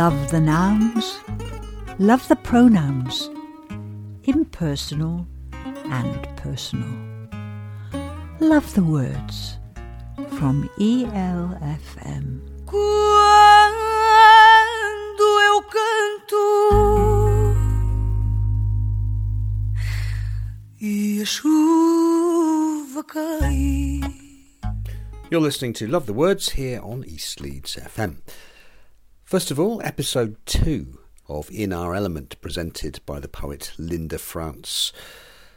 Love the nouns, love the pronouns, impersonal and personal. Love the words from ELFM. Quando eu canto e a chuva cai. You're listening to Love the Words here on East Leeds FM. First of all, episode two of In Our Element, presented by the poet Linda France,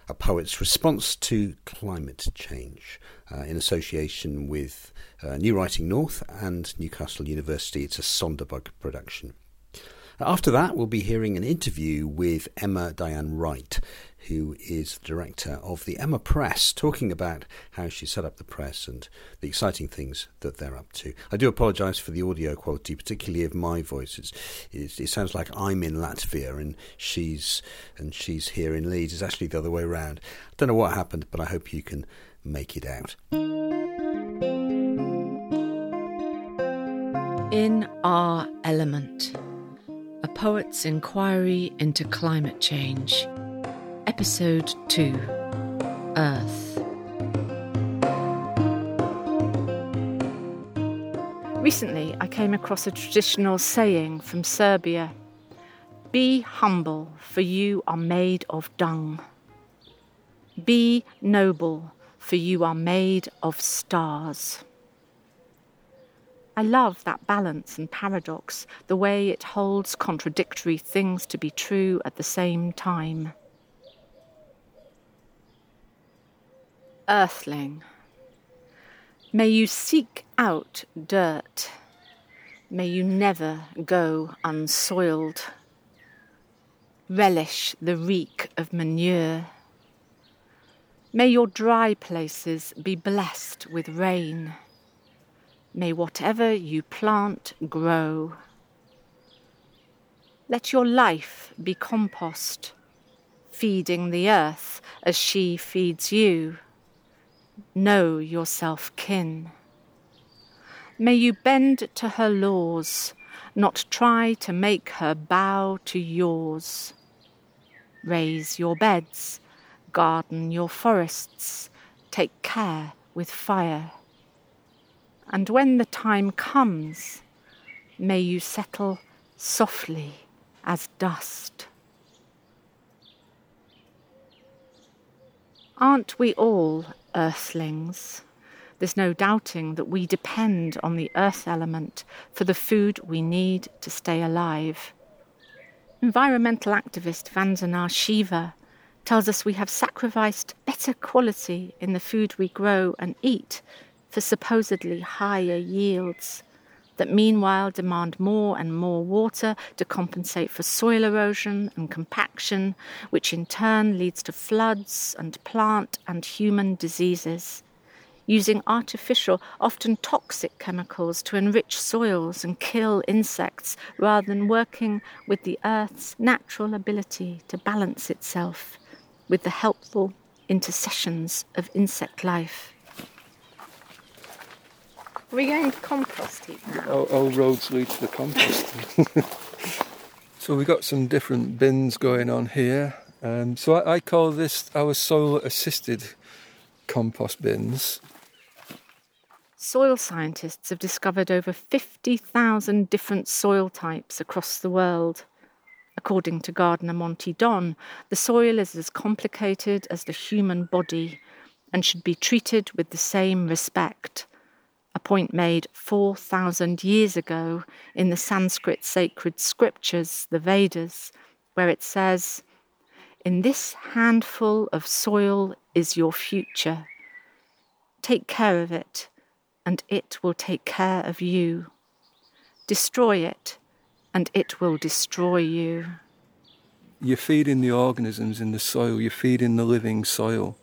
a poet's response to climate change uh, in association with uh, New Writing North and Newcastle University. It's a Sonderbug production. After that, we'll be hearing an interview with Emma Dai'an Wright, who is the director of the Emma Press, talking about how she set up the press and the exciting things that they're up to. I do apologise for the audio quality, particularly of my voice. It's, it sounds like I'm in Latvia and she's and she's here in Leeds. It's actually the other way around. I don't know what happened, but I hope you can make it out. In Our Element A Poet's Inquiry into Climate Change. Episode 2 Earth. Recently, I came across a traditional saying from Serbia Be humble, for you are made of dung. Be noble, for you are made of stars. I love that balance and paradox, the way it holds contradictory things to be true at the same time. Earthling. May you seek out dirt. May you never go unsoiled. Relish the reek of manure. May your dry places be blessed with rain. May whatever you plant grow. Let your life be compost, feeding the earth as she feeds you. Know yourself kin. May you bend to her laws, not try to make her bow to yours. Raise your beds, garden your forests, take care with fire and when the time comes, may you settle softly as dust. Aren't we all earthlings? There's no doubting that we depend on the earth element for the food we need to stay alive. Environmental activist Vandana Shiva tells us we have sacrificed better quality in the food we grow and eat for supposedly higher yields that meanwhile demand more and more water to compensate for soil erosion and compaction, which in turn leads to floods and plant and human diseases. Using artificial, often toxic chemicals to enrich soils and kill insects rather than working with the earth's natural ability to balance itself with the helpful intercessions of insect life. Are we going to compost heap now? All, all roads lead to the compost. so we've got some different bins going on here. Um, so I, I call this our soil assisted compost bins. Soil scientists have discovered over 50,000 different soil types across the world. According to gardener Monty Don, the soil is as complicated as the human body and should be treated with the same respect a point made 4,000 years ago in the Sanskrit sacred scriptures, the Vedas, where it says, In this handful of soil is your future. Take care of it, and it will take care of you. Destroy it, and it will destroy you. You're feeding the organisms in the soil, you're feeding the living soil.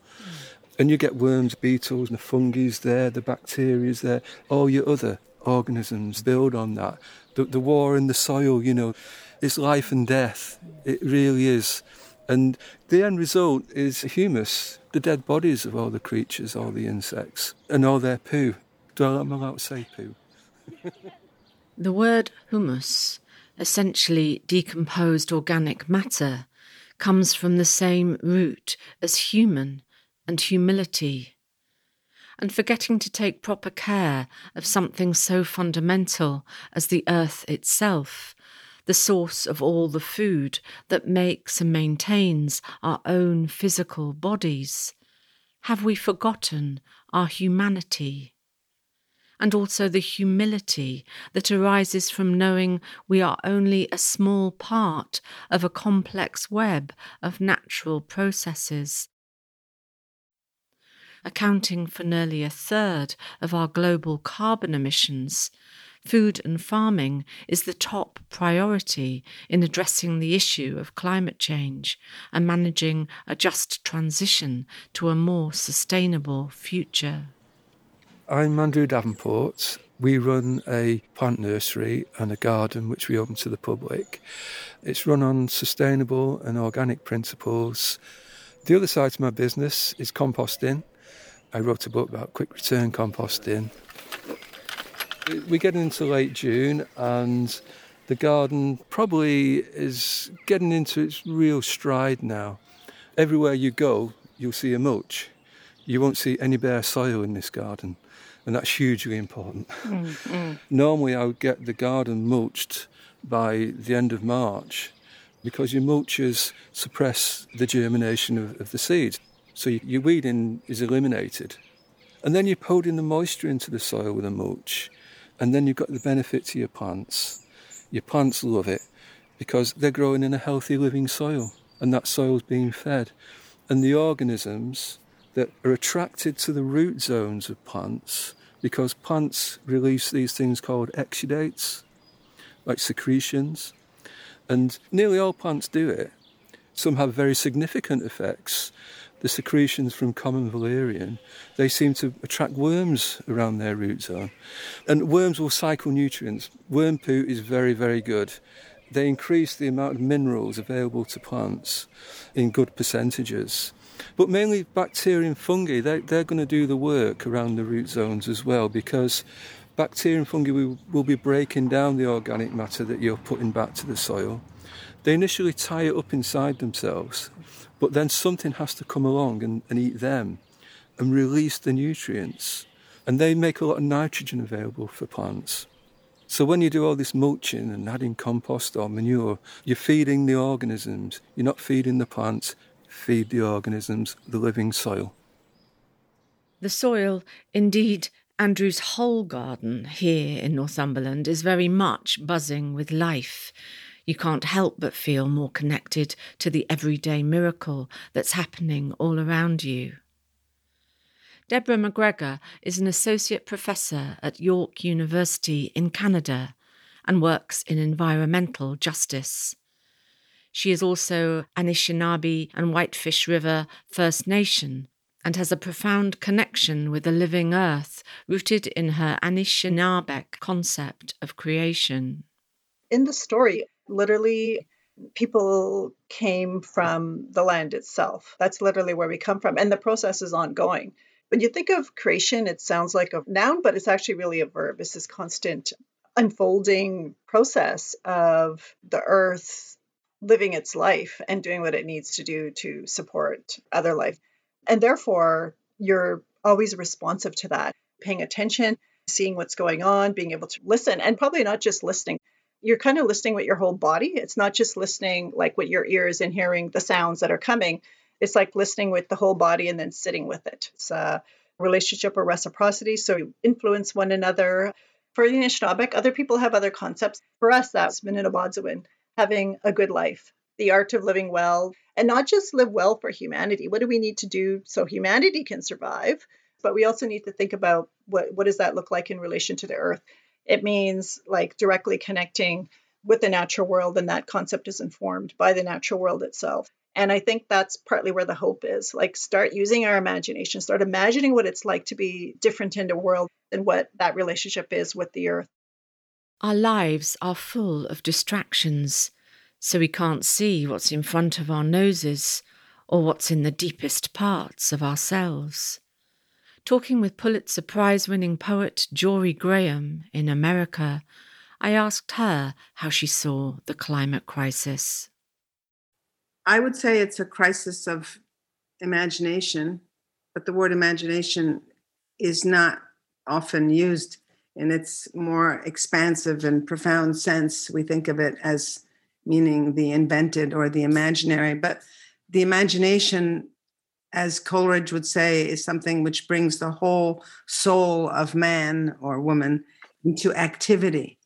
And you get worms, beetles, and the fungi there, the bacteria's there, all your other organisms build on that. The, the war in the soil, you know, is life and death. It really is. And the end result is humus, the dead bodies of all the creatures, all the insects, and all their poo. Do I let allowed to say poo? the word humus essentially decomposed organic matter, comes from the same root as human and humility. And forgetting to take proper care of something so fundamental as the earth itself, the source of all the food that makes and maintains our own physical bodies, have we forgotten our humanity? And also the humility that arises from knowing we are only a small part of a complex web of natural processes. Accounting for nearly a third of our global carbon emissions, food and farming is the top priority in addressing the issue of climate change and managing a just transition to a more sustainable future. I'm Andrew Davenport. We run a plant nursery and a garden which we open to the public. It's run on sustainable and organic principles. The other side to my business is composting. I wrote a book about quick return composting we get into late June and the garden probably is getting into its real stride now. Everywhere you go, you'll see a mulch. You won't see any bare soil in this garden, and that's hugely important. Mm, mm. Normally, I would get the garden mulched by the end of March because your mulches suppress the germination of, of the seeds. So your weeding is eliminated. And then you're putting the moisture into the soil with a mulch and then you've got the benefit to your plants. Your plants love it because they're growing in a healthy living soil and that soil's being fed. And the organisms that are attracted to the root zones of plants because plants release these things called exudates, like secretions. And nearly all plants do it. Some have very significant effects the secretions from common valerian, they seem to attract worms around their root zone. And worms will cycle nutrients. Worm poo is very, very good. They increase the amount of minerals available to plants in good percentages. But mainly bacteria and fungi, they, they're going to do the work around the root zones as well because bacteria and fungi will, will be breaking down the organic matter that you're putting back to the soil. They initially tie it up inside themselves but then something has to come along and, and eat them and release the nutrients. And they make a lot of nitrogen available for plants. So when you do all this mulching and adding compost or manure, you're feeding the organisms. You're not feeding the plants, feed the organisms, the living soil. The soil, indeed, Andrew's whole garden here in Northumberland is very much buzzing with life you can't help but feel more connected to the everyday miracle that's happening all around you. Deborah McGregor is an associate professor at York University in Canada and works in environmental justice. She is also Anishinaabe and Whitefish River First Nation and has a profound connection with the living earth rooted in her Anishinaabeg concept of creation. In the story, literally people came from the land itself. That's literally where we come from. And the process is ongoing. When you think of creation, it sounds like a noun, but it's actually really a verb. It's this constant unfolding process of the earth living its life and doing what it needs to do to support other life. And therefore, you're always responsive to that, paying attention, seeing what's going on, being able to listen, and probably not just listening, you're kind of listening with your whole body. It's not just listening like with your ears and hearing the sounds that are coming. It's like listening with the whole body and then sitting with it. It's a relationship or reciprocity. So you influence one another. For the Anishinaabe, other people have other concepts. For us, that's Mino-bimaadiziwin, having a good life, the art of living well, and not just live well for humanity. What do we need to do so humanity can survive? But we also need to think about what, what does that look like in relation to the earth? It means like directly connecting with the natural world, and that concept is informed by the natural world itself. And I think that's partly where the hope is. Like, start using our imagination, start imagining what it's like to be different in the world and what that relationship is with the earth. Our lives are full of distractions, so we can't see what's in front of our noses or what's in the deepest parts of ourselves talking with Pulitzer Prize winning poet Jorie Graham in America, I asked her how she saw the climate crisis. I would say it's a crisis of imagination, but the word imagination is not often used in its more expansive and profound sense. We think of it as meaning the invented or the imaginary, but the imagination, as Coleridge would say, is something which brings the whole soul of man or woman into activity.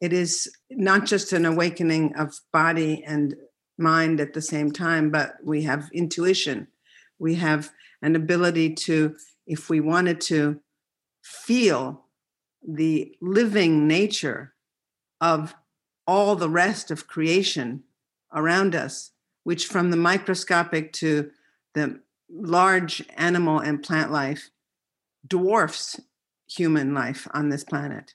It is not just an awakening of body and mind at the same time, but we have intuition. We have an ability to, if we wanted to, feel the living nature of all the rest of creation around us, which from the microscopic to the large animal and plant life dwarfs human life on this planet.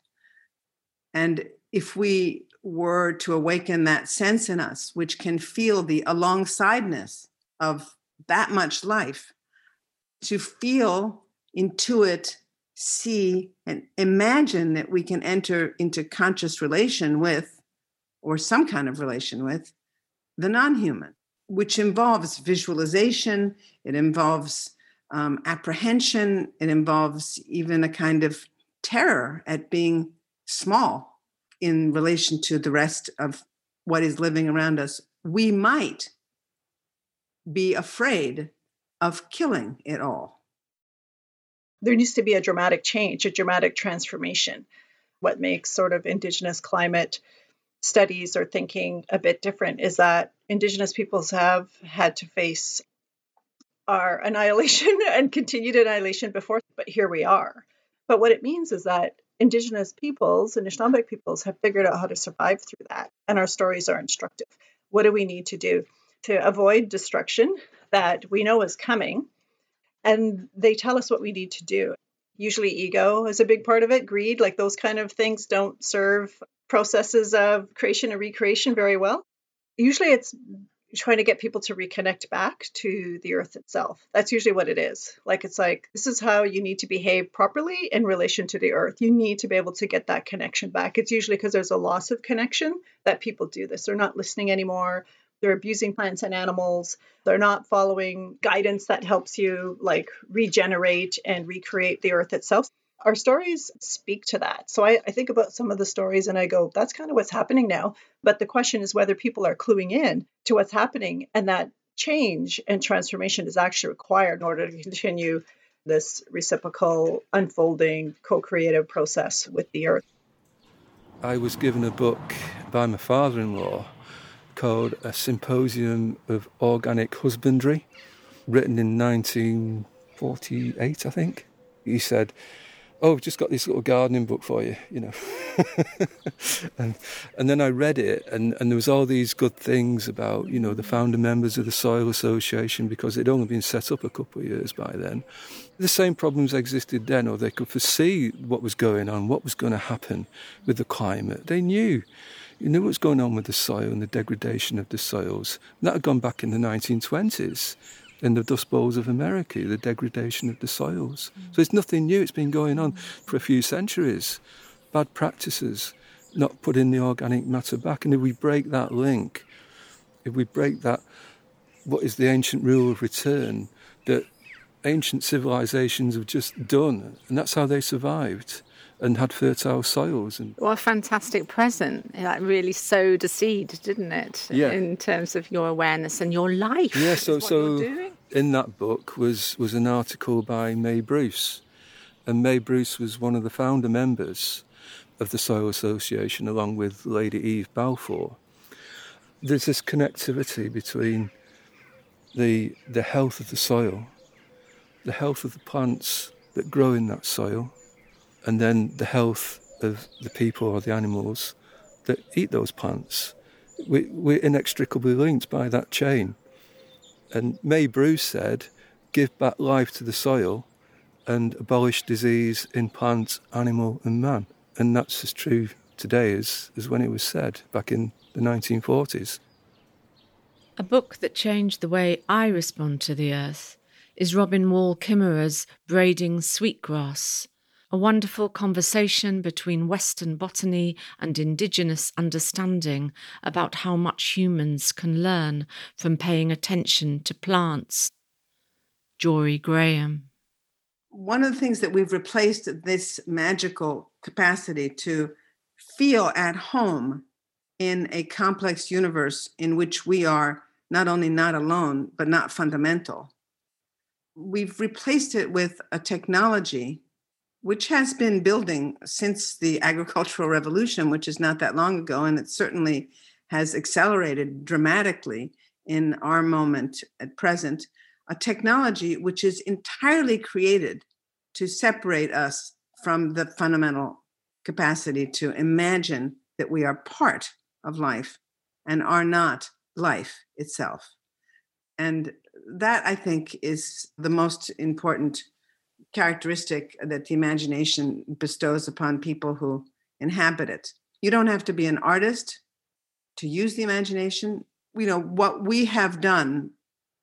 And if we were to awaken that sense in us, which can feel the alongsideness of that much life, to feel, intuit, see, and imagine that we can enter into conscious relation with, or some kind of relation with, the non human, which involves visualization, it involves um, apprehension, it involves even a kind of terror at being small in relation to the rest of what is living around us, we might be afraid of killing it all. There needs to be a dramatic change, a dramatic transformation. What makes sort of Indigenous climate studies or thinking a bit different is that Indigenous peoples have had to face our annihilation and continued annihilation before, but here we are. But what it means is that Indigenous peoples, and Anishinaabeg peoples, have figured out how to survive through that. And our stories are instructive. What do we need to do to avoid destruction that we know is coming? And they tell us what we need to do. Usually, ego is a big part of it, greed, like those kind of things don't serve processes of creation and recreation very well. Usually, it's trying to get people to reconnect back to the earth itself. That's usually what it is. Like it's like this is how you need to behave properly in relation to the earth. You need to be able to get that connection back. It's usually because there's a loss of connection that people do this. They're not listening anymore. They're abusing plants and animals. They're not following guidance that helps you like regenerate and recreate the earth itself our stories speak to that. So I, I, think about some of the stories and I go, that's kind of what's happening now. But the question is whether people are cluing in to what's happening and that change and transformation is actually required in order to continue this reciprocal, unfolding, co creative process with the earth. I was given a book by my father in law called A Symposium of Organic Husbandry, written in 1948, I think. He said, oh, we've just got this little gardening book for you, you know. and, and then I read it, and, and there was all these good things about, you know, the founder members of the Soil Association because it'd only been set up a couple of years by then. The same problems existed then, or they could foresee what was going on, what was going to happen with the climate. They knew. You knew what was going on with the soil and the degradation of the soils. And that had gone back in the 1920s in the Dust Bowls of America, the degradation of the soils. So it's nothing new, it's been going on for a few centuries. Bad practices, not putting the organic matter back. And if we break that link, if we break that, what is the ancient rule of return that ancient civilizations have just done, and that's how they survived and had fertile soils. And what a fantastic present! That really sowed a seed, didn't it? Yeah. In terms of your awareness and your life. Yeah. So so in that book was was an article by Maye Bruce, and Maye Bruce was one of the founder members of the Soil Association, along with Lady Eve Balfour. There's this connectivity between the the health of the soil, the health of the plants that grow in that soil, and then the health of the people or the animals that eat those plants. We, we're inextricably linked by that chain. And Maye Bruce said, give back life to the soil and abolish disease in plant, animal, and man. And that's as true today as, as when it was said back in the 1940s. A book that changed the way I respond to the earth is Robin Wall Kimmerer's Braiding Sweetgrass a wonderful conversation between Western botany and Indigenous understanding about how much humans can learn from paying attention to plants. Jorie Graham. One of the things that we've replaced this magical capacity to feel at home in a complex universe in which we are not only not alone, but not fundamental. We've replaced it with a technology which has been building since the agricultural revolution, which is not that long ago, and it certainly has accelerated dramatically in our moment at present, a technology which is entirely created to separate us from the fundamental capacity to imagine that we are part of life and are not life itself. And that, I think, is the most important characteristic that the imagination bestows upon people who inhabit it. You don't have to be an artist to use the imagination. You know, what we have done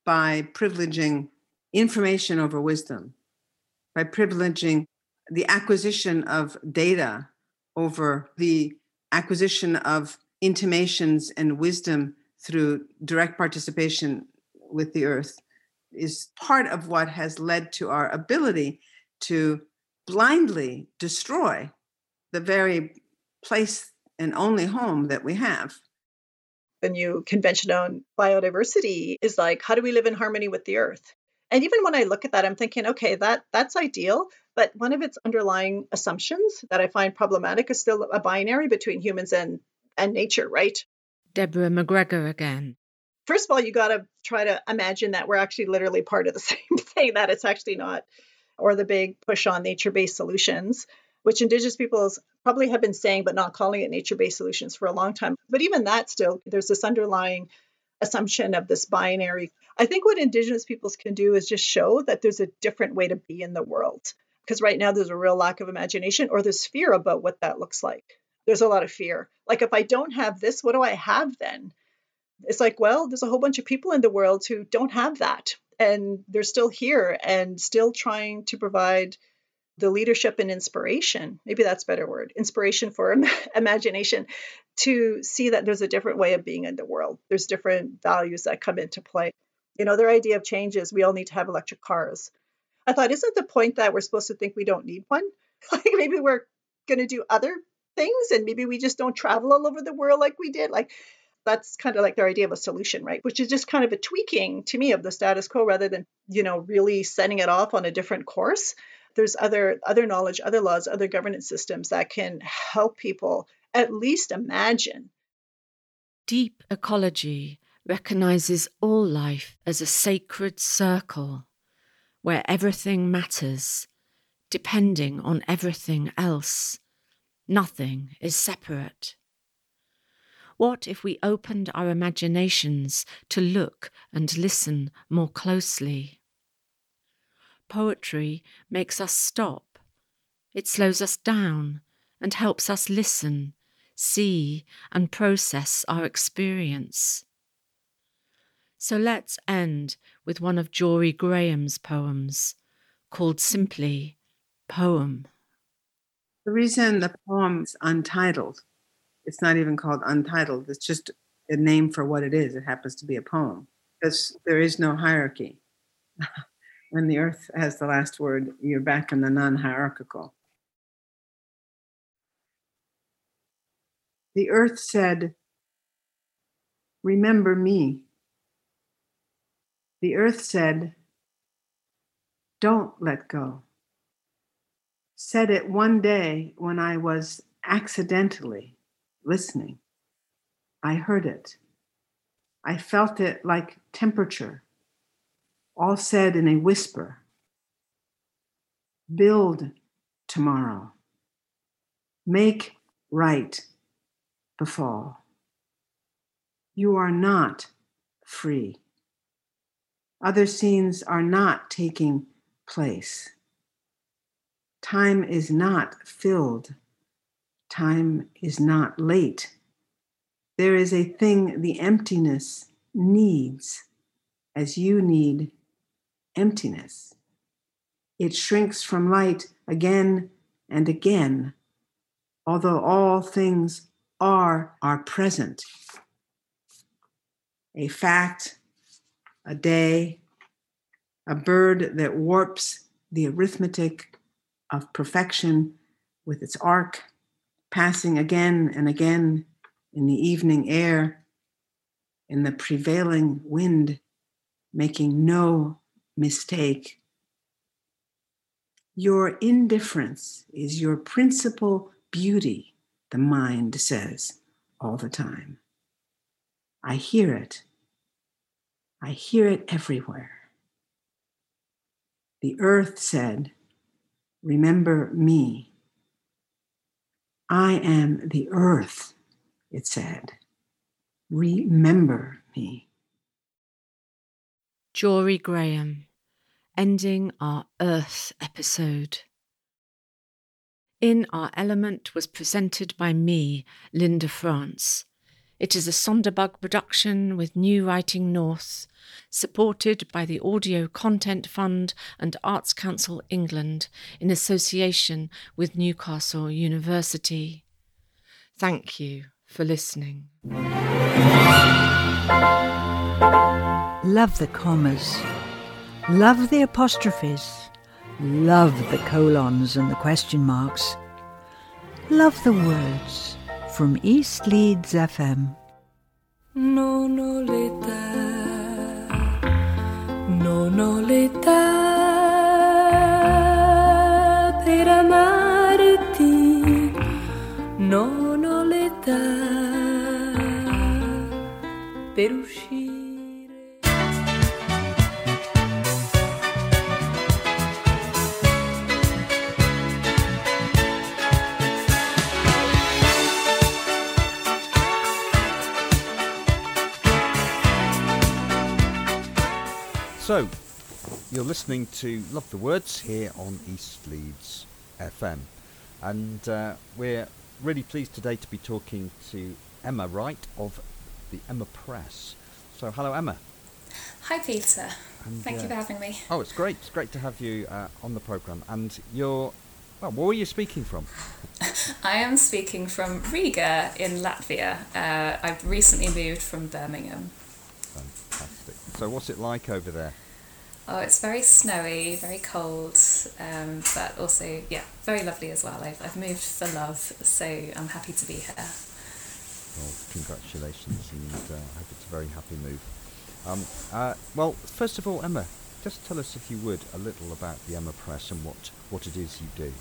by privileging information over wisdom, by privileging the acquisition of data over the acquisition of intimations and wisdom through direct participation with the earth is part of what has led to our ability to blindly destroy the very place and only home that we have. The new convention on biodiversity is like, how do we live in harmony with the earth? And even when I look at that, I'm thinking, okay, that that's ideal. But one of its underlying assumptions that I find problematic is still a binary between humans and, and nature, right? Deborah McGregor again first of all, you got to try to imagine that we're actually literally part of the same thing, that it's actually not, or the big push on nature based solutions, which Indigenous peoples probably have been saying, but not calling it nature based solutions for a long time. But even that, still, there's this underlying assumption of this binary. I think what Indigenous peoples can do is just show that there's a different way to be in the world. Because right now, there's a real lack of imagination or there's fear about what that looks like. There's a lot of fear. Like, if I don't have this, what do I have then? It's like, well, there's a whole bunch of people in the world who don't have that. And they're still here and still trying to provide the leadership and inspiration. Maybe that's better word inspiration for imagination to see that there's a different way of being in the world. There's different values that come into play. You know, their idea of change is we all need to have electric cars. I thought, isn't the point that we're supposed to think we don't need one? Like maybe we're going to do other things and maybe we just don't travel all over the world like we did. Like that's kind of like their idea of a solution, right? Which is just kind of a tweaking to me of the status quo rather than, you know, really setting it off on a different course. There's other other knowledge, other laws, other governance systems that can help people at least imagine. Deep ecology recognizes all life as a sacred circle where everything matters, depending on everything else. Nothing is separate. What if we opened our imaginations to look and listen more closely? Poetry makes us stop. It slows us down and helps us listen, see, and process our experience. So let's end with one of Jorie Graham's poems called simply Poem. The reason the poem's untitled it's not even called untitled. It's just a name for what it is. It happens to be a poem. Because there is no hierarchy. when the earth has the last word, you're back in the non hierarchical. The earth said, Remember me. The earth said, Don't let go. Said it one day when I was accidentally listening. I heard it. I felt it like temperature, all said in a whisper. Build tomorrow. Make right befall. You are not free. Other scenes are not taking place. Time is not filled Time is not late. There is a thing the emptiness needs as you need emptiness. It shrinks from light again and again, although all things are our present. A fact, a day, a bird that warps the arithmetic of perfection with its arc, passing again and again in the evening air, in the prevailing wind, making no mistake. Your indifference is your principal beauty, the mind says all the time. I hear it. I hear it everywhere. The earth said, Remember me. I am the earth, it said. Remember me. Jorie Graham, ending our Earth episode. In Our Element was presented by me, Linda France. It is a Sonderbug production with New Writing North, supported by the Audio Content Fund and Arts Council England in association with Newcastle University. Thank you for listening. Love the commas. Love the apostrophes. Love the colons and the question marks. Love the words from East Leeds FM. Per uscire. So, you're listening to Love the Words here on East Leeds FM. And uh, we're really pleased today to be talking to Emma Wright of the Emma Press. So, hello, Emma. Hi, Peter. And, Thank uh, you for having me. Oh, it's great. It's great to have you uh, on the programme. And you're, well, where are you speaking from? I am speaking from Riga in Latvia. Uh, I've recently moved from Birmingham. Fantastic. So, what's it like over there? Oh, it's very snowy, very cold, um, but also, yeah, very lovely as well. I've, I've moved for love, so I'm happy to be here. Well, congratulations, and uh, I hope it's a very happy move. Um, uh, well, first of all, Emma, just tell us, if you would, a little about the Emma Press and what, what it is you do.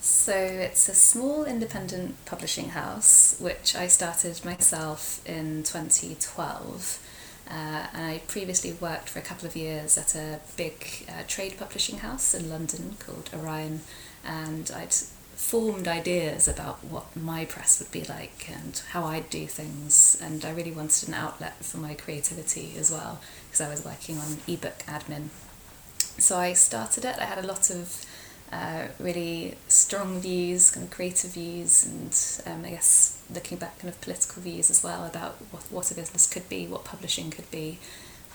So it's a small independent publishing house, which I started myself in 2012. Uh, and I previously worked for a couple of years at a big uh, trade publishing house in London called Orion, and I'd formed ideas about what my press would be like and how I'd do things, and I really wanted an outlet for my creativity as well because I was working on ebook admin. So I started it. I had a lot of uh, really strong views, kind of creative views, and um, I guess looking back, kind of political views as well about what, what a business could be, what publishing could be.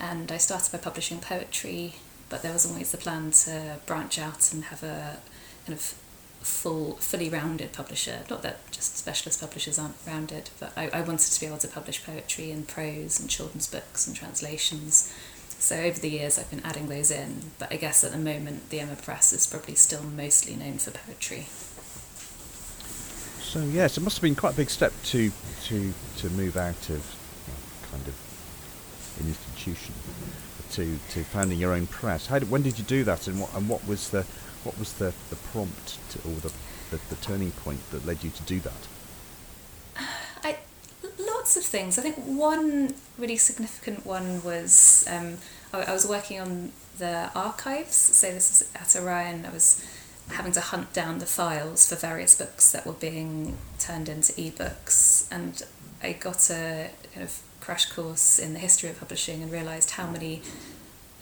And I started by publishing poetry, but there was always the plan to branch out and have a kind of full, fully rounded publisher. Not that just specialist publishers aren't rounded, but I, I wanted to be able to publish poetry and prose and children's books and translations. So over the years, I've been adding those in, but I guess at the moment, the Emma Press is probably still mostly known for poetry. So yes, it must have been quite a big step to to to move out of kind of an institution to to founding your own press. How did, when did you do that, and what and what was the what was the, the prompt to, or the, the the turning point that led you to do that? Of things. I think one really significant one was um, I, I was working on the archives. So this is at Orion. I was having to hunt down the files for various books that were being turned into ebooks, and I got a kind of crash course in the history of publishing and realised how many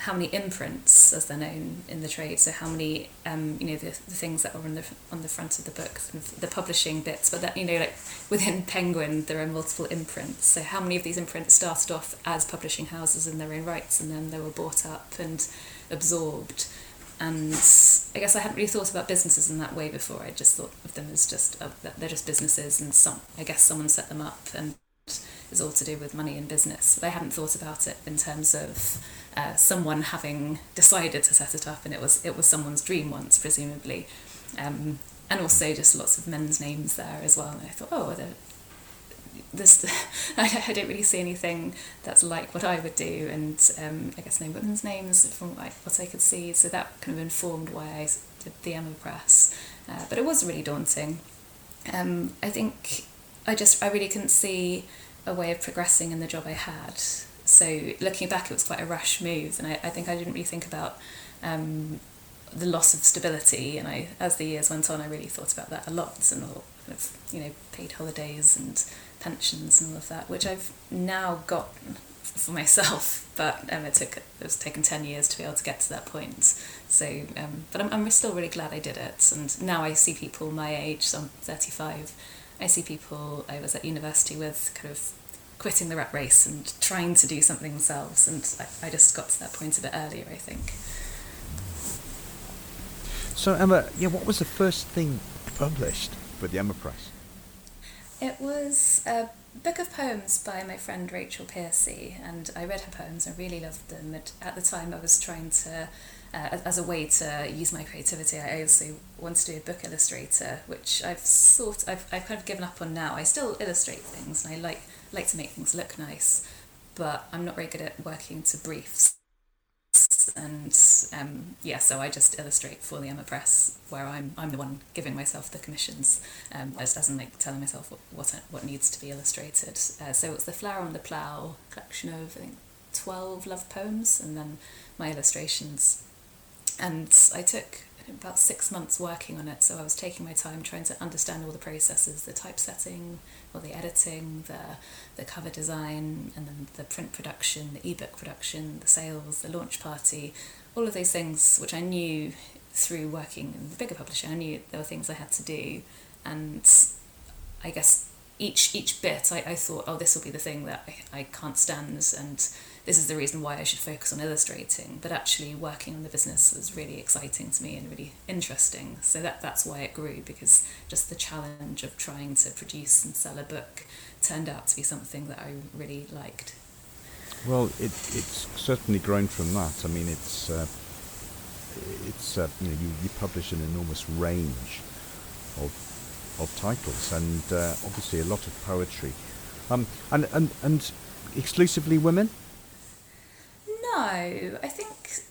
how many imprints, as they're known in the trade, so how many um, you know the, the things that are on the on the front of the book, the publishing bits, but that you know like within Penguin there are multiple imprints. So how many of these imprints started off as publishing houses in their own rights, and then they were bought up and absorbed, and I guess I hadn't really thought about businesses in that way before. I just thought of them as just uh, they're just businesses, and some I guess someone set them up, and it's all to do with money and business. But I hadn't thought about it in terms of uh, someone having decided to set it up, and it was it was someone's dream once, presumably, um, and also just lots of men's names there as well. And I thought, oh, there's I don't really see anything that's like what I would do, and um, I guess no women's names from what I could see. So that kind of informed why I did the Emma Press, uh, but it was really daunting. Um, I think I just I really couldn't see a way of progressing in the job I had. So looking back, it was quite a rash move, and I, I think I didn't really think about um, the loss of stability. And I, as the years went on, I really thought about that a lot, and all kind of you know paid holidays and pensions and all of that, which I've now got for myself. But um, it took it was taken ten years to be able to get to that point. So, um, but I'm I'm still really glad I did it. And now I see people my age, so I'm thirty five. I see people I was at university with kind of quitting the rat race and trying to do something themselves. And I, I just got to that point a bit earlier, I think. So Emma, yeah, what was the first thing published for the Emma Press? It was a book of poems by my friend Rachel Piercy, and I read her poems. I really loved them. At, at the time, I was trying to, uh, as a way to use my creativity, I also wanted to be a book illustrator, which I've sort, I've, I've kind of given up on now. I still illustrate things, and I like like to make things look nice, but I'm not very good at working to briefs and um, yeah, so I just illustrate for the Emma Press, where I'm I'm the one giving myself the commissions, um, as, as in like telling myself what what, what needs to be illustrated. Uh, so it's the Flower on the Plough collection of I think twelve love poems, and then my illustrations. And I took about six months working on it, so I was taking my time trying to understand all the processes, the typesetting, or the editing, the the cover design, and then the print production, the ebook production, the sales, the launch party, all of those things which I knew through working in the bigger publisher. I knew there were things I had to do, and I guess each each bit I, I thought, oh, this will be the thing that I, I can't stand, and this is the reason why I should focus on illustrating. But actually, working on the business was really exciting to me and really interesting. So that that's why it grew because just the challenge of trying to produce and sell a book turned out to be something that I really liked. Well, it, it's certainly grown from that. I mean, it's uh, it's uh, you know you, you publish an enormous range of of titles and uh, obviously a lot of poetry, um, and and and exclusively women. No, I think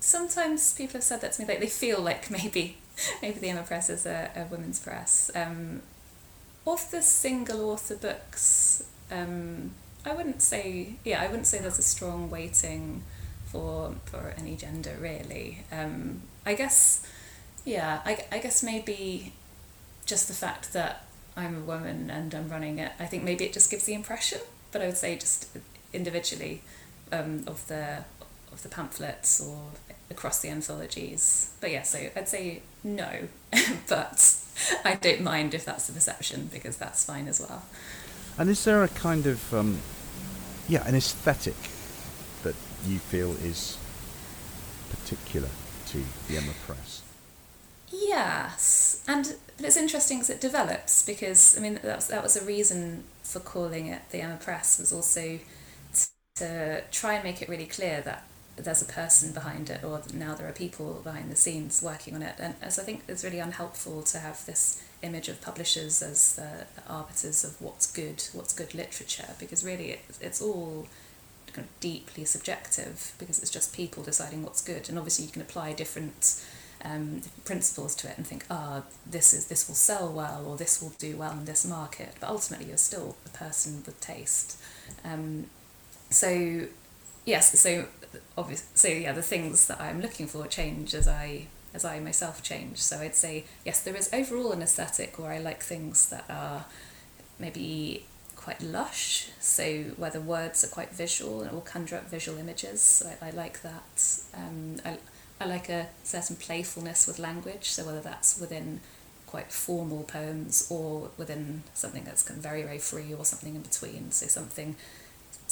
sometimes people have said that to me. Like they feel like maybe maybe the Emma Press is a, a women's press. Um, of the single author books, um, I wouldn't say yeah, I wouldn't say there's a strong weighting for for any gender really. Um, I guess yeah, I, I guess maybe just the fact that I'm a woman and I'm running it. I think maybe it just gives the impression, but I would say just individually um, of the of the pamphlets or across the anthologies. But yeah, so I'd say no, but I don't mind if that's the perception because that's fine as well. And is there a kind of um, yeah an aesthetic that you feel is particular to the Emma Press? Yes, and but it's interesting because it develops because I mean that was, that was a reason for calling it the Emma Press was also to try and make it really clear that there's a person behind it or now there are people behind the scenes working on it. And as I think it's really unhelpful to have this image of publishers as the, arbiters of what's good what's good literature because really it, it's all kind of deeply subjective because it's just people deciding what's good. And obviously you can apply different um, principles to it and think ah oh, this is this will sell well or this will do well in this market. But ultimately you're still a person with taste. Um, so yes so obviously so yeah the things that i'm looking for change as i as i myself change. So i'd say yes there is overall an aesthetic where i like things that are maybe quite lush. So where the words are quite visual and will conjure up visual images. So I, I like that um, I, I like a certain playfulness with language. So whether that's within quite formal poems or within something that's kind of very very free or something in between. So something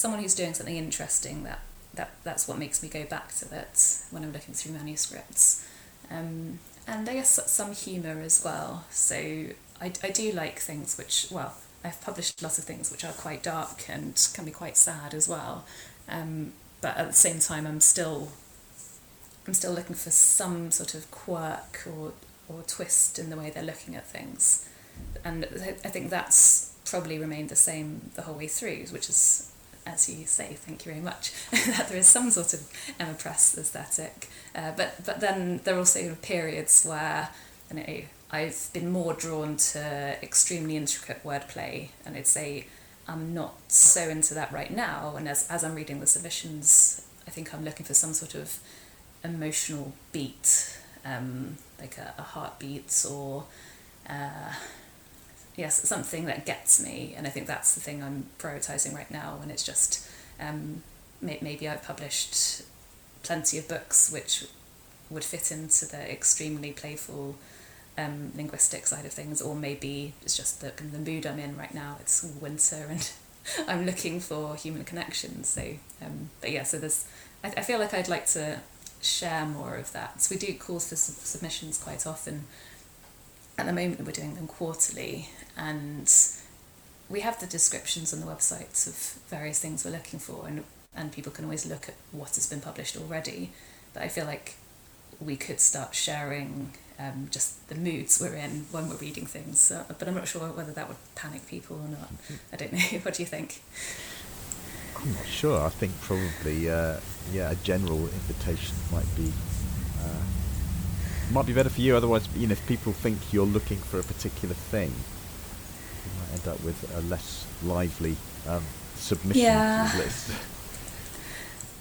someone who's doing something interesting that that that's what makes me go back to it when I'm looking through manuscripts. um, and I guess some humour as well. So I, I do like things which, well, I've published lots of things which are quite dark and can be quite sad as well. Um, but at the same time, I'm still I'm still looking for some sort of quirk or or twist in the way they're looking at things, and I think that's probably remained the same the whole way through, which is, as you say, thank you very much, that there is some sort of Emma Press aesthetic, uh, but but then there are also periods where you know I've been more drawn to extremely intricate wordplay, and I'd say I'm not so into that right now. And as as I'm reading the submissions, I think I'm looking for some sort of emotional beat, um, like a, a heartbeat or uh, yes, something that gets me. And I think that's the thing I'm prioritizing right now. And it's just um, may, maybe I've published plenty of books which would fit into the extremely playful um, linguistic side of things, or maybe it's just the, the mood I'm in right now. It's winter and I'm looking for human connections. So, um, but yeah, so there's. I, I feel like I'd like to share more of that. So we do calls for sub- submissions quite often. At the moment, we're doing them quarterly, and we have the descriptions on the websites of various things we're looking for, and and people can always look at what has been published already. But I feel like we could start sharing um, just the moods we're in when we're reading things. So, but I'm not sure whether that would panic people or not. I don't know. what do you think? I'm not sure. I think probably uh, yeah, a general invitation might be uh, might be better for you. Otherwise, you know, if people think you're looking for a particular thing, end up with a less lively um, submission yeah. list.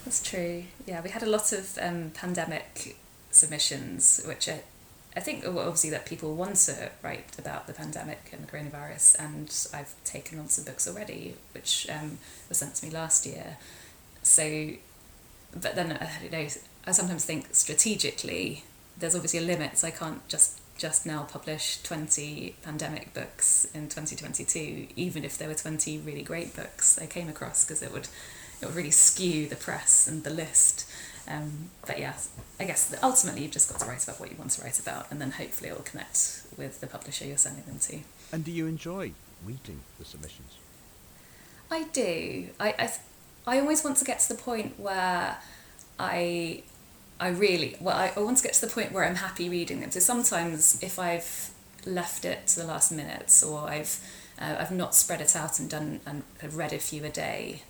That's true. Yeah, we had a lot of um, pandemic submissions, which are I think obviously that people want to write about the pandemic and the coronavirus, and I've taken on some books already, which um, were sent to me last year. So, but then uh, you know, I sometimes think strategically, there's obviously a limit. So I can't just just now publish twenty pandemic books in twenty twenty two, even if there were twenty really great books I came across, because it would it would really skew the press and the list. Um, but yeah, I guess ultimately you've just got to write about what you want to write about, and then hopefully it will connect with the publisher you're sending them to. And do you enjoy reading the submissions? I do. I I, I always want to get to the point where I I really well I, I want to get to the point where I'm happy reading them. So sometimes if I've left it to the last minute or I've uh, I've not spread it out and done and read a few a day,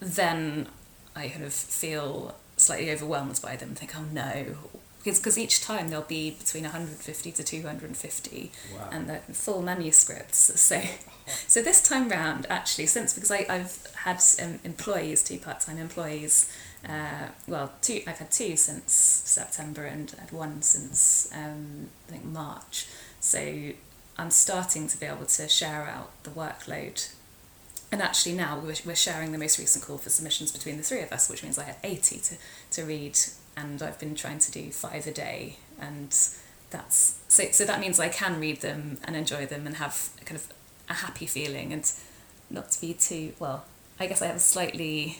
then I kind of feel slightly overwhelmed by them and think, oh no. Because each time there'll be between 150 to 250 wow. and they're full manuscripts. So, so this time round, actually, since because I, I've had um, employees, two part time employees, uh, well, two I've had two since September and had one since um, I think March. So I'm starting to be able to share out the workload and actually now we're, we're sharing the most recent call for submissions between the three of us, which means I have 80 to, to read, and I've been trying to do five a day, and that's so, so that means I can read them and enjoy them and have kind of a happy feeling and not to be too well I guess I have a slightly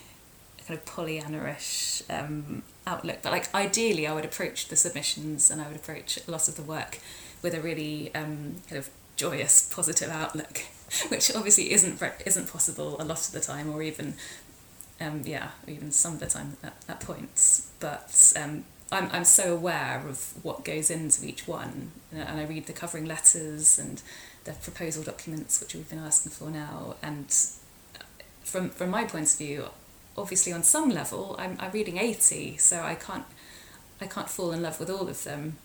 kind of Pollyanna-ish um, outlook but like ideally I would approach the submissions and I would approach a lot of the work with a really um, kind of joyous positive outlook which obviously isn't isn't possible a lot of the time, or even um, yeah, even some of the time at, at points. But um, I'm I'm so aware of what goes into each one, and I read the covering letters and the proposal documents, which we've been asking for now. And from from my point of view, obviously on some level, I'm I'm reading eighty, so I can't I can't fall in love with all of them.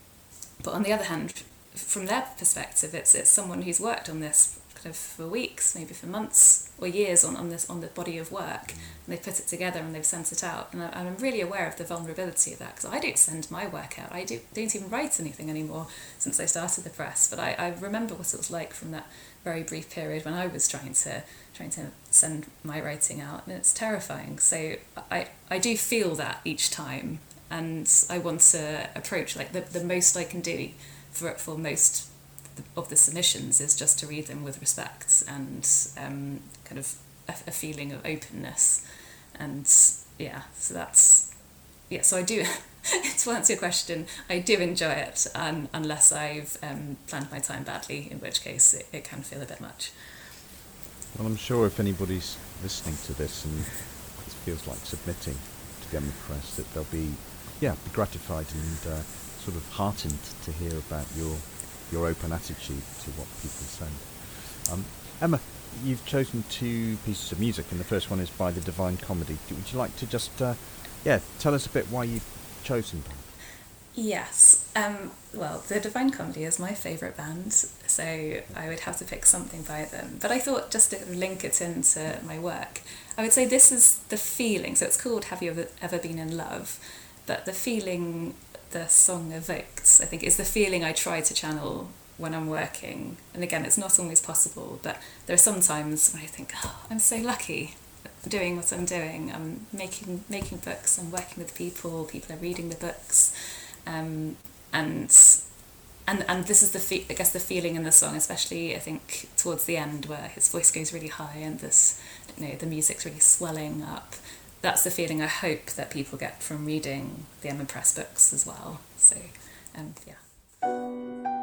But on the other hand, from their perspective, it's it's someone who's worked on this kind of for weeks, maybe for months or years on, on this on the body of work, mm. and they've put it together and they've sent it out. And, I, am really aware of the vulnerability of that because I don't send my work out. I do, don't even write anything anymore since I started the press. But I, I remember what it was like from that very brief period when I was trying to trying to send my writing out, and it's terrifying. So I I do feel that each time, and I want to approach like the the most I can do for for most of the submissions is just to read them with respect and um, kind of a, a, feeling of openness and yeah so that's yeah so I do to answer your question, I do enjoy it, um, unless I've um, planned my time badly, in which case it, it, can feel a bit much. Well, I'm sure if anybody's listening to this and it feels like submitting to the Press, that they'll be, yeah, be gratified and uh, sort of heartened to hear about your your open attitude to what people send. Um, Emma, you've chosen two pieces of music, and the first one is by the Divine Comedy. Would you like to just, uh, yeah, tell us a bit why you've chosen them? Yes. Um, well, the Divine Comedy is my favourite band, so I would have to pick something by them. But I thought just to link it into my work, I would say this is the feeling. So it's called Have You Ever, Been in Love? But the feeling the song evokes, I think, is the feeling I try to channel when I'm working. And again, it's not always possible, but there are some times when I think, oh, I'm so lucky doing what I'm doing. I'm making making books. I'm working with people. People are reading the books, um, and and and this is the fe- I guess the feeling in the song, especially I think towards the end where his voice goes really high and this you know the music's really swelling up. That's the feeling I hope that people get from reading the Emma Press books as well. So, um, yeah.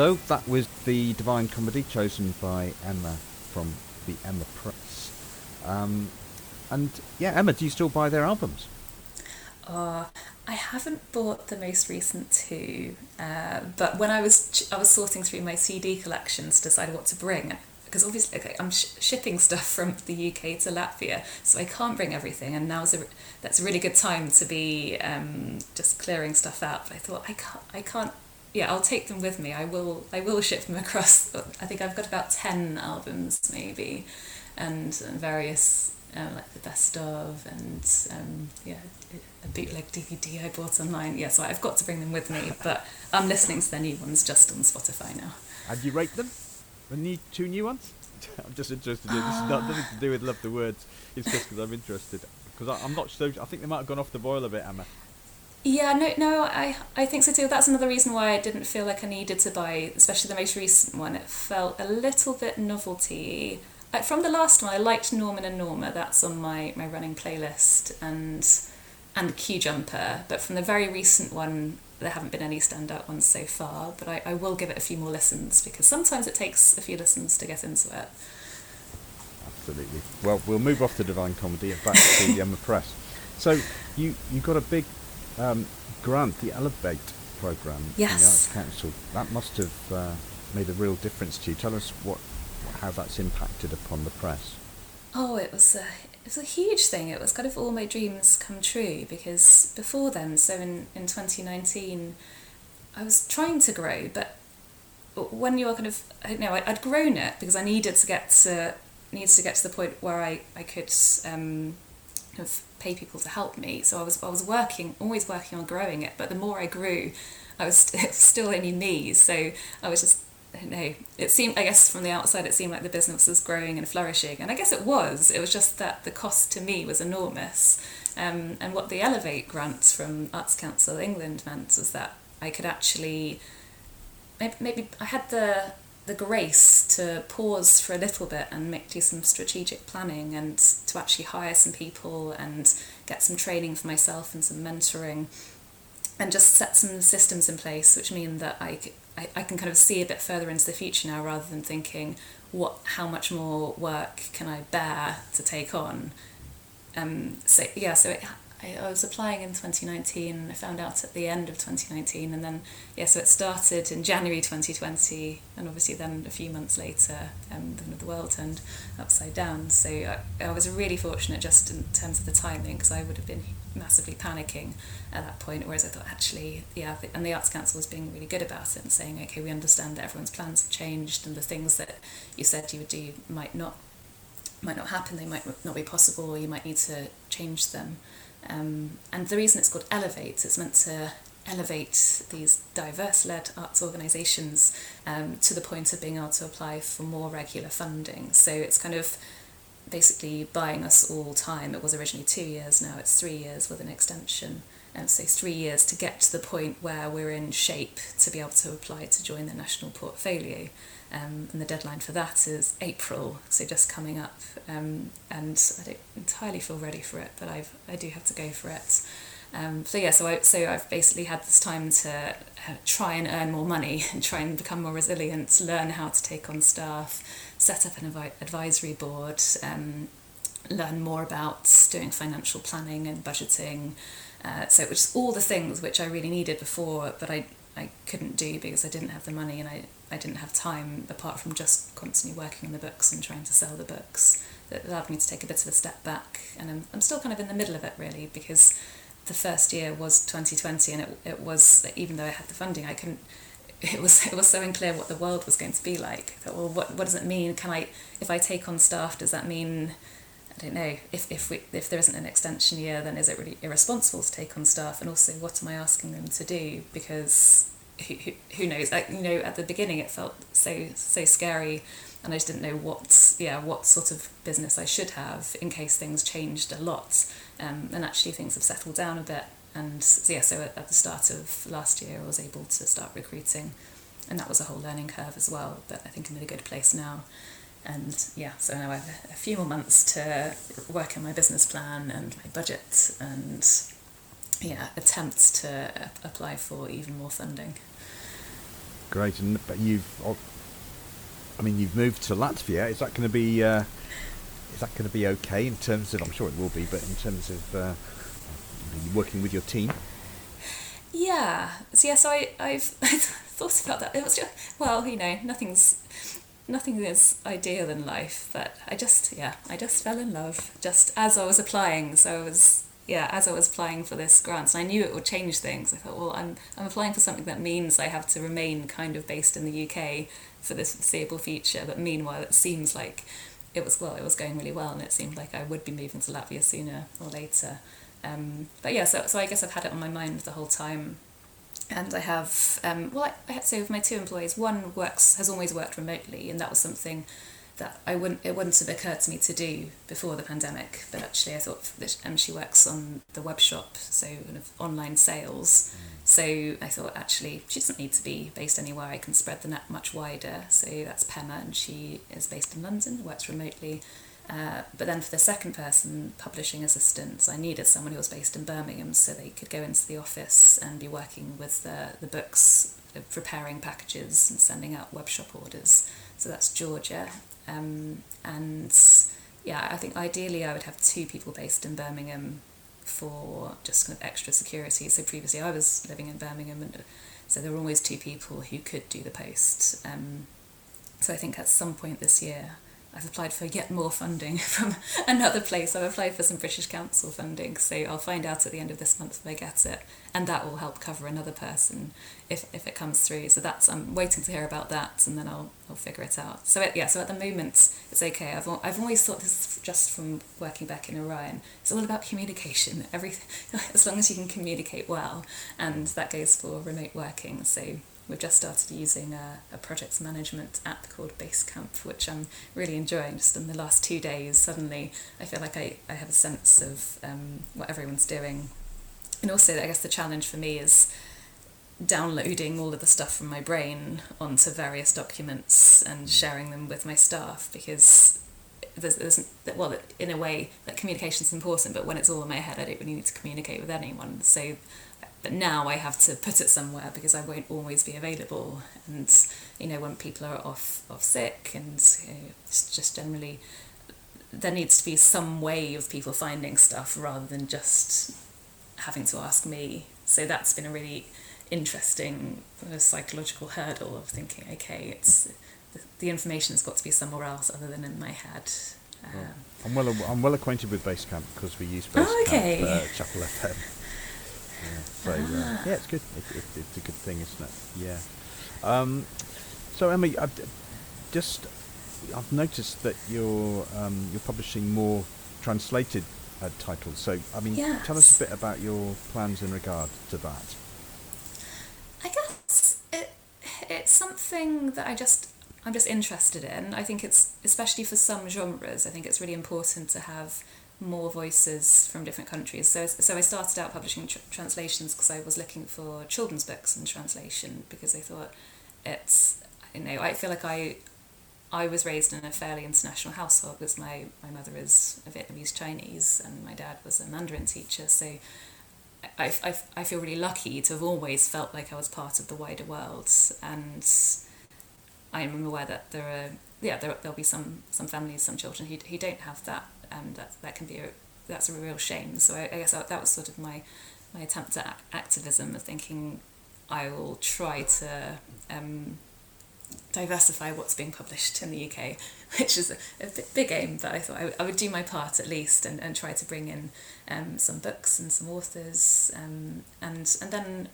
So that was the Divine Comedy chosen by Emma from the Emma Press. Um, and yeah, Emma, do you still buy their albums? Uh, I haven't bought the most recent two, uh, but when I was ch- I was sorting through my CD collections to decide what to bring, because obviously okay, I'm sh- shipping stuff from the UK to Latvia, so I can't bring everything, and now's a that's a really good time to be um, just clearing stuff out. But I thought I can't I can't yeah I'll take them with me. I will I will ship them across. I think I've got about ten albums maybe, and, various uh, like the best of, and um, yeah, a bootleg DVD I bought online. Yeah, so I've got to bring them with me, but I'm listening to their new ones just on Spotify now. And you rate them? The new two new ones? I'm just interested. In, this is not nothing to do with love the words. It's just because I'm interested. Because I'm not so. I think they might have gone off the boil a bit, Emma. Yeah, no, no, I, I think so too. That's another reason why I didn't feel like I needed to buy, especially the most recent one. It felt a little bit novelty. Like from the last one, I liked Norman and Norma. That's on my, my running playlist, and and Queuejumper. But from the very recent one, there haven't been any standout ones so far. But I, I will give it a few more listens because sometimes it takes a few listens to get into it. Absolutely. Well, we'll move off to Divine Comedy and back to the Emma Press. So you you got a big um, grant, the Elevate program yes. in the Arts Council. That must have uh, made a real difference to you. Tell us what how that's impacted upon the press. Oh, it was a, it was a huge thing. It was kind of all my dreams come true because before then, so in, in 2019, I was trying to grow, but when you're kind of, I don't know, I'd grown it because I needed to get to, needs to get to the point where I, I could um, kind of pay people to help me. So I was, I was working, always working on growing it, but the more I grew, I was st- still only me. So I was just I don't know. It seemed, I guess, from the outside, it seemed like the business was growing and flourishing, and I guess it was. It was just that the cost to me was enormous. Um, and what the Elevate grants from Arts Council England meant was that I could actually, maybe, maybe I had the the grace to pause for a little bit and make do some strategic planning and to actually hire some people and get some training for myself and some mentoring and just set some systems in place which mean that I, I, I can kind of see a bit further into the future now rather than thinking what how much more work can I bear to take on? Um, so yeah so it, I, I was applying in 2019 I found out at the end of 2019 and then yeah so it started in January 2020 and obviously then a few months later um, the, the world turned upside down. So I, I was really fortunate just in terms of the timing because I would have been massively panicking at that point whereas I thought actually yeah and the Arts Council was being really good about it and saying okay we understand that everyone's plans have changed and the things that you said you would do might not might not happen they might not be possible or you might need to change them um, and the reason it's called Elevate is meant to elevate these diverse led arts organisations um, to the point of being able to apply for more regular funding. So it's kind of basically buying us all time. It was originally two years, now it's three years with an extension. And so three years to get to the point where we're in shape to be able to apply to join the national portfolio. Um, and the deadline for that is April, so just coming up. Um, and I don't entirely feel ready for it, but I've I do have to go for it. Um, so yeah, so I so I've basically had this time to uh, try and earn more money and try and become more resilient, learn how to take on staff, set up an advi- advisory board, um, learn more about doing financial planning and budgeting. Uh, so which is all the things which I really needed before, but I I couldn't do because I didn't have the money and I I didn't have time apart from just constantly working on the books and trying to sell the books. That allowed me to take a bit of a step back, and I'm, I'm still kind of in the middle of it really because the first year was 2020, and it, it was even though I had the funding, I couldn't. It was it was so unclear what the world was going to be like. I thought, well, what what does it mean? Can I if I take on staff, does that mean I don't know if if we if there isn't an extension year, then is it really irresponsible to take on staff? And also, what am I asking them to do? Because who, who, knows? Like, you know, at the beginning it felt so so scary, and I just didn't know what yeah what sort of business I should have in case things changed a lot. Um, and actually things have settled down a bit. And so, yeah, so at, at the start of last year, I was able to start recruiting, and that was a whole learning curve as well. But I think I'm in a good place now. And yeah, so now I have a few more months to work on my business plan and my budget and yeah, attempts to apply for even more funding. Great, and but you've, I mean, you've moved to Latvia. Is that going to be, uh, is that going to be okay in terms of? I'm sure it will be, but in terms of uh, working with your team. Yeah. So yeah. So I I've thought about that. It was just well, you know, nothing's nothing is ideal in life, but I just yeah, I just fell in love just as I was applying. So I was yeah, as I was applying for this grant, and I knew it would change things. I thought, well, I'm I'm applying for something that means I have to remain kind of based in the UK for this foreseeable future. But meanwhile, it seems like it was well, it was going really well, and it seemed like I would be moving to Latvia sooner or later. Um, but yeah, so so I guess I've had it on my mind the whole time, and I have um, well, I, I have to say with my two employees, one works has always worked remotely, and that was something that I wouldn't it wouldn't have occurred to me to do before the pandemic. But actually, I thought that um, she works on the web shop, so kind of online sales. So I thought actually she doesn't need to be based anywhere. I can spread the net much wider. So that's Pema, and she is based in London, works remotely. Uh, but then for the second person, publishing assistants, I needed someone who was based in Birmingham so they could go into the office and be working with the, the books, uh, preparing packages and sending out web shop orders. So that's Georgia. Um, and yeah, I think ideally I would have two people based in Birmingham for just kind of extra security. So previously I was living in Birmingham, and so there were always two people who could do the post. Um, so I think at some point this year I've applied for yet more funding from another place. I've applied for some British Council funding, so I'll find out at the end of this month if I get it, and that will help cover another person if, if it comes through. So that's I'm waiting to hear about that, and then I'll I'll figure it out. So it, yeah, so at the moment it's okay. I've I've always thought this just from working back in Orion. It's all about communication. Everything as long as you can communicate well, and that goes for remote working. So we've just started using a, a project management app called Basecamp, which I'm really enjoying. Just in the last two days, suddenly I feel like I, I have a sense of um, what everyone's doing. And also, I guess the challenge for me is downloading all of the stuff from my brain onto various documents and sharing them with my staff because there's, there's well in a way that communication is important but when it's all in my head I don't really need to communicate with anyone so but now I have to put it somewhere because I won't always be available. And you know, when people are off off sick, and you know, it's just generally there needs to be some way of people finding stuff rather than just having to ask me. So that's been a really interesting uh, psychological hurdle of thinking, okay, it's the, the information has got to be somewhere else other than in my head. Um, I'm well I'm well acquainted with Basecamp because we use Basecamp oh, okay. uh, Chapel FM. Yeah. So uh, ah. yeah, it's good. It, it, it's a good thing, isn't it? Yeah. Um, so Emma, I've just I've noticed that you're um, you're publishing more translated uh, titles. So I mean, yes. tell us a bit about your plans in regard to that. I guess it it's something that I just I'm just interested in. I think it's especially for some genres. I think it's really important to have more voices from different countries. So, so I started out publishing tr- translations because I was looking for children's books in translation because I thought it's, you know, I feel like I, I was raised in a fairly international household because my, my mother is a Vietnamese Chinese and my dad was a Mandarin teacher. So I, I, I feel really lucky to have always felt like I was part of the wider world. And I'm aware that there are, yeah, there, there'll be some, some families, some children who, who don't have that and that that can be a that's a real shame. So I, I guess that, that was sort of my my attempt at activism of thinking I will try to um, diversify what's being published in the UK, which is a, a big aim, but I thought I, would do my part at least and, and try to bring in um, some books and some authors um, and and then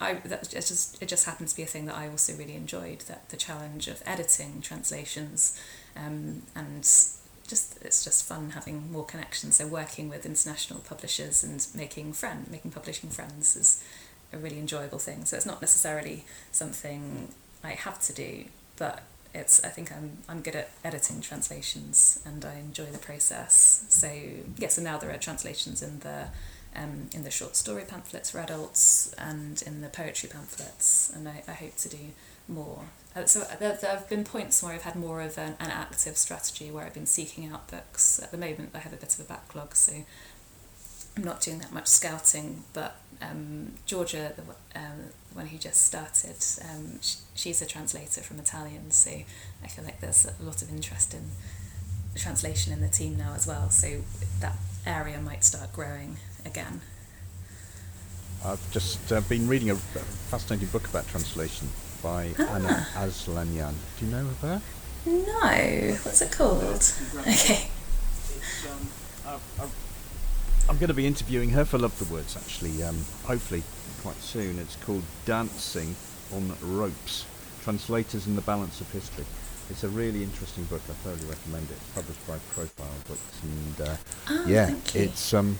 I that it just it just happens to be a thing that I also really enjoyed that the challenge of editing translations um, and just it's just fun having more connections. So working with international publishers and making friend making publishing friends is a really enjoyable thing. So it's not necessarily something I have to do, but it's I think I'm I'm good at editing translations and I enjoy the process. So yeah, so now there are translations in the um, in the short story pamphlets for adults and in the poetry pamphlets, and I, I hope to do more. Uh, so there, there have been points where I've had more of an, an active strategy where I've been seeking out books. At the moment, I have a bit of a backlog, so I'm not doing that much scouting. But um, Georgia, the um, one who just started, um, sh- she's a translator from Italian, so I feel like there's a lot of interest in translation in the team now as well. So that area might start growing again. I've just uh, been reading a fascinating book about translation by ah. Anna Aslanyan. Do you know of her? No. What's it called? Okay. I'm going to be interviewing her for Love the Words actually, um, hopefully quite soon. It's called Dancing on Ropes Translators and the Balance of History. it's a really interesting book. I thoroughly recommend it. It's published by Profile Books, and uh, Oh, yeah, thank you. it's um,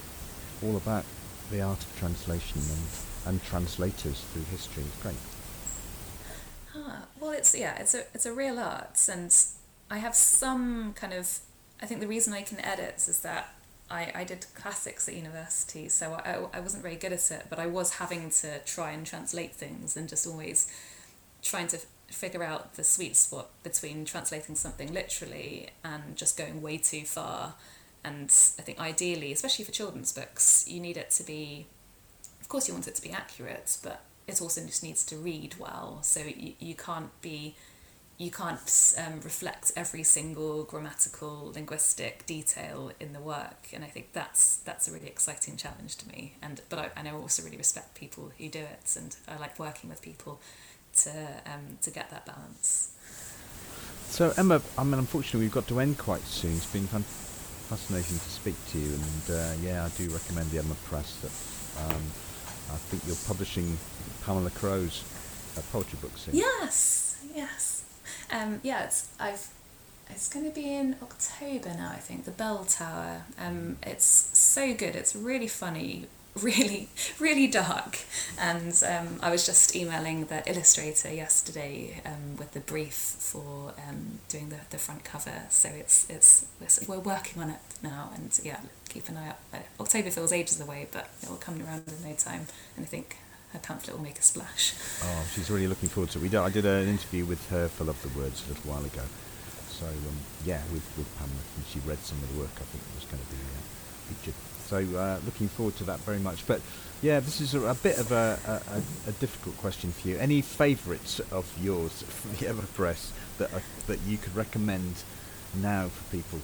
all about the art of translation and, and translators through history. It's great. Ah, well, it's yeah, it's a it's a real art, and I have some kind of. I think the reason I can edit is that I, I did classics at university, so I, I wasn't very good at it, but I was having to try and translate things and just always trying to figure out the sweet spot between translating something literally and just going way too far. And I think ideally, especially for children's books, you need it to be of course you want it to be accurate but it also just needs to read well so you, you can't be you can't um, reflect every single grammatical linguistic detail in the work and i think that's that's a really exciting challenge to me and but i, and I also really respect people who do it and i like working with people to um, to get that balance So Emma, I mean, unfortunately, we've got to end quite soon. It's been fan- fascinating to speak to you, and uh, yeah, I do recommend the Emma Press. That um, I think you're publishing Pamela Crow's uh, poetry book soon. Yes, yes. Um, yeah, it's I've it's going to be in October now. I think the Bell Tower. Um, it's so good. It's really funny, really, really dark. And um, I was just emailing the illustrator yesterday um, with the brief for um, doing the, the front cover. So it's it's we're working on it now, and yeah, keep an eye out. October feels ages away, but it will come around in no time. And I think her pamphlet will make a splash. Oh, she's really looking forward to it. We did, I did an interview with her for Love the Words a little while ago. So um, yeah, with with Pamela, and she read some of the work. I think it was going to be uh, featured. So uh, looking forward to that very much. But yeah, this is a, a bit of a, a, a, difficult question for you. Any favourites of yours from the Emma Press that are, that you could recommend now for people?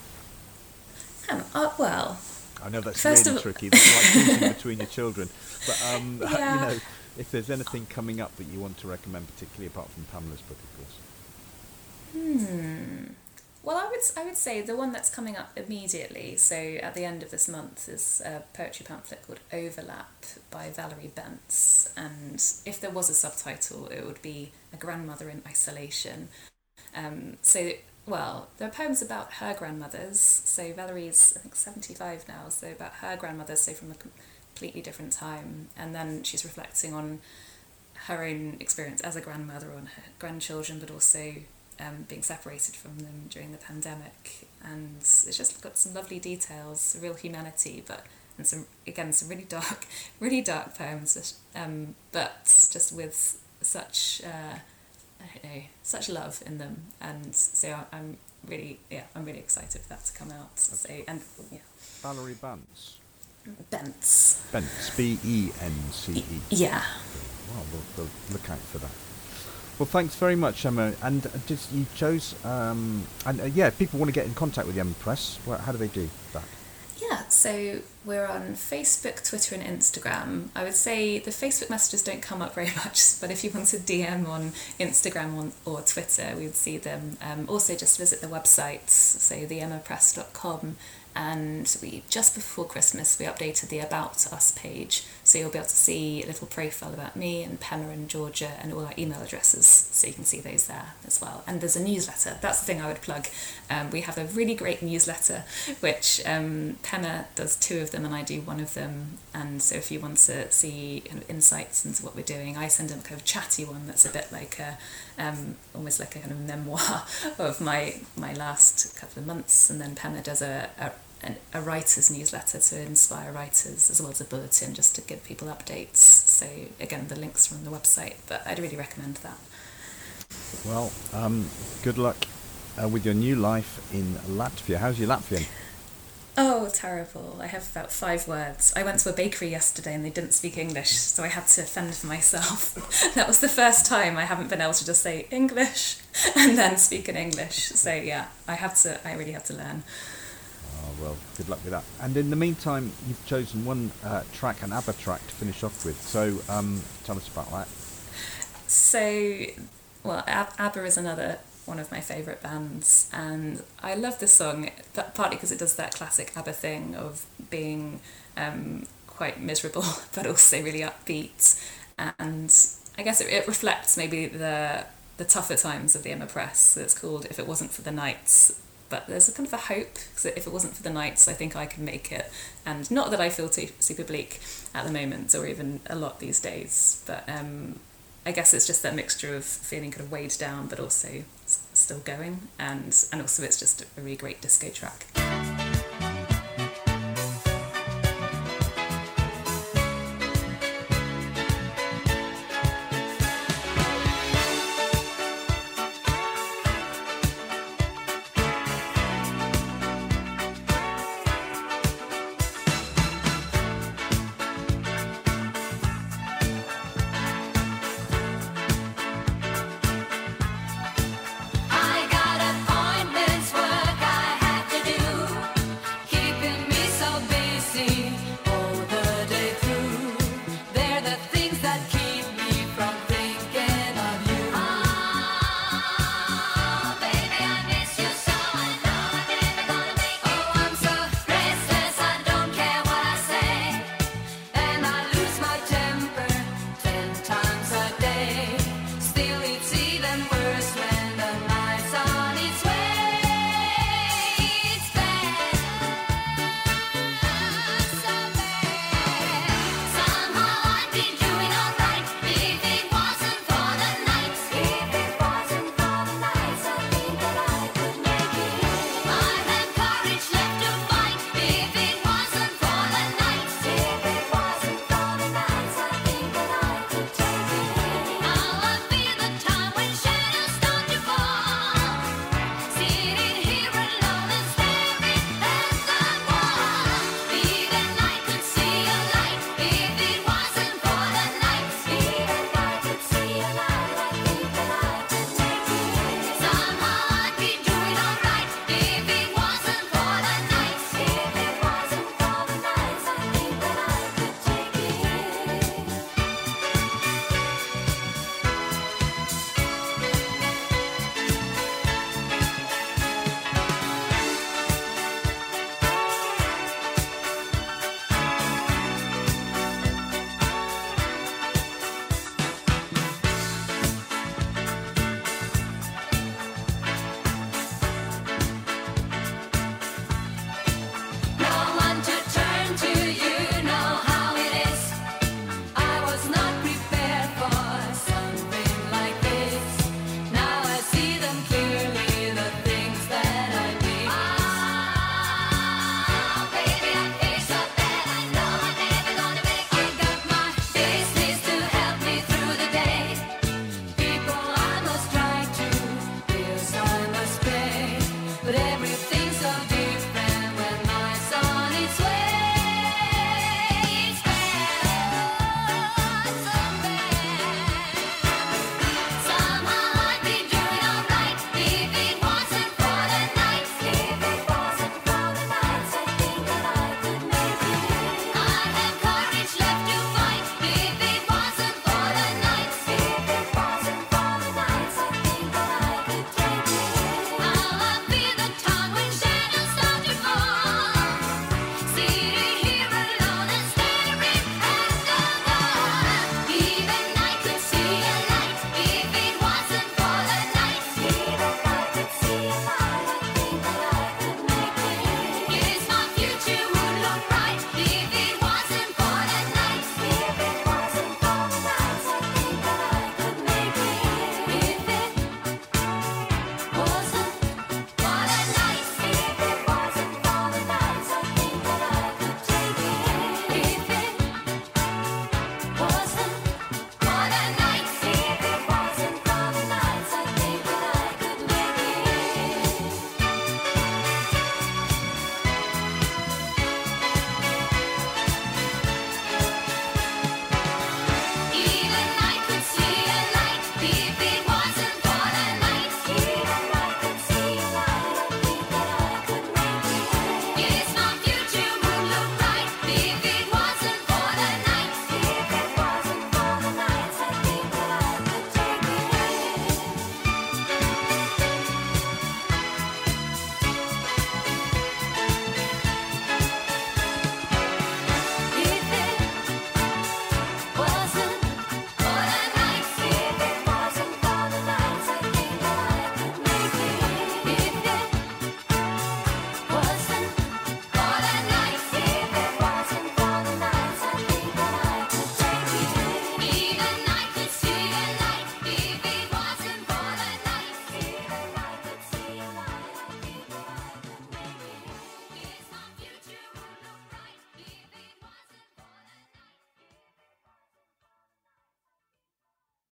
Um, uh, well, I know that's First really of- tricky. That's like choosing between your children. But um, Yeah. you know, if there's anything coming up that you want to recommend, particularly apart from Pamela's book, of course. Hmm. Well, I would I would say the one that's coming up immediately. So at the end of this month is a poetry pamphlet called Overlap by Valerie Bence, and if there was a subtitle, it would be a grandmother in isolation. Um, so well, there are poems about her grandmothers. So Valerie's I think seventy five now. So about her grandmothers. So from a completely different time, and then she's reflecting on her own experience as a grandmother on her grandchildren, but also um, being separated from them during the pandemic. And it's just got some lovely details, real humanity, but and some again some really dark, really dark poems, um, but just with such uh, I don't know such love in them. And so I'm really yeah I'm really excited for that to come out. So and yeah, Valerie Bance. Bentz. Bence, B E N C E. Yeah. Well, we'll, we'll look out for that. Well, thanks very much, Emma. And uh, just you chose, um, and uh, yeah, people want to get in contact with the Emma Press, well, how do they do that? Yeah, so we're on Facebook, Twitter, and Instagram. I would say the Facebook messages don't come up very much, but if you want to DM on Instagram or Twitter, we would see them. Um, also, just visit the website, so theemmapress.com. And we just before Christmas, we updated the About Us page, so you'll be able to see a little profile about me and Penna and Georgia and all our email addresses, so you can see those there as well. And there's a newsletter. That's the thing I would plug. Um, we have a really great newsletter, which um, Penna does two of them and I do one of them. And so if you want to see kind of insights into what we're doing, I send a kind of chatty one that's a bit like a um, almost like a kind of memoir of my my last couple of months. And then Penna does a, a an, a writer's newsletter to inspire writers as well as a bulletin just to give people updates. So again, the links are on the website, but I'd really recommend that. Well, um, good luck uh, with your new life in Latvia. How's your Latvian? Oh, terrible. I have about five words. I went to a bakery yesterday and they didn't speak English, so I had to fend for myself. that was the first time I haven't been able to just say English and then speak in English. So yeah, I have to I really have to learn. Well, good luck with that. And in the meantime, you've chosen one uh, track, an ABBA track, to finish off with. So um, tell us about that. So, well, Ab- ABBA is another one of my favourite bands, and I love this song, partly because it does that classic ABBA thing of being um, quite miserable, but also really upbeat. And I guess it, it reflects maybe the the tougher times of the Emma Press. It's called If It Wasn't for the Nights. But there's a kind of a hope if it wasn't for the nights, I think I could make it. And not that I feel too super bleak at the moment, or even a lot these days. But um, I guess it's just that mixture of feeling kind of weighed down, but also s- still going, and and also it's just a really great disco track.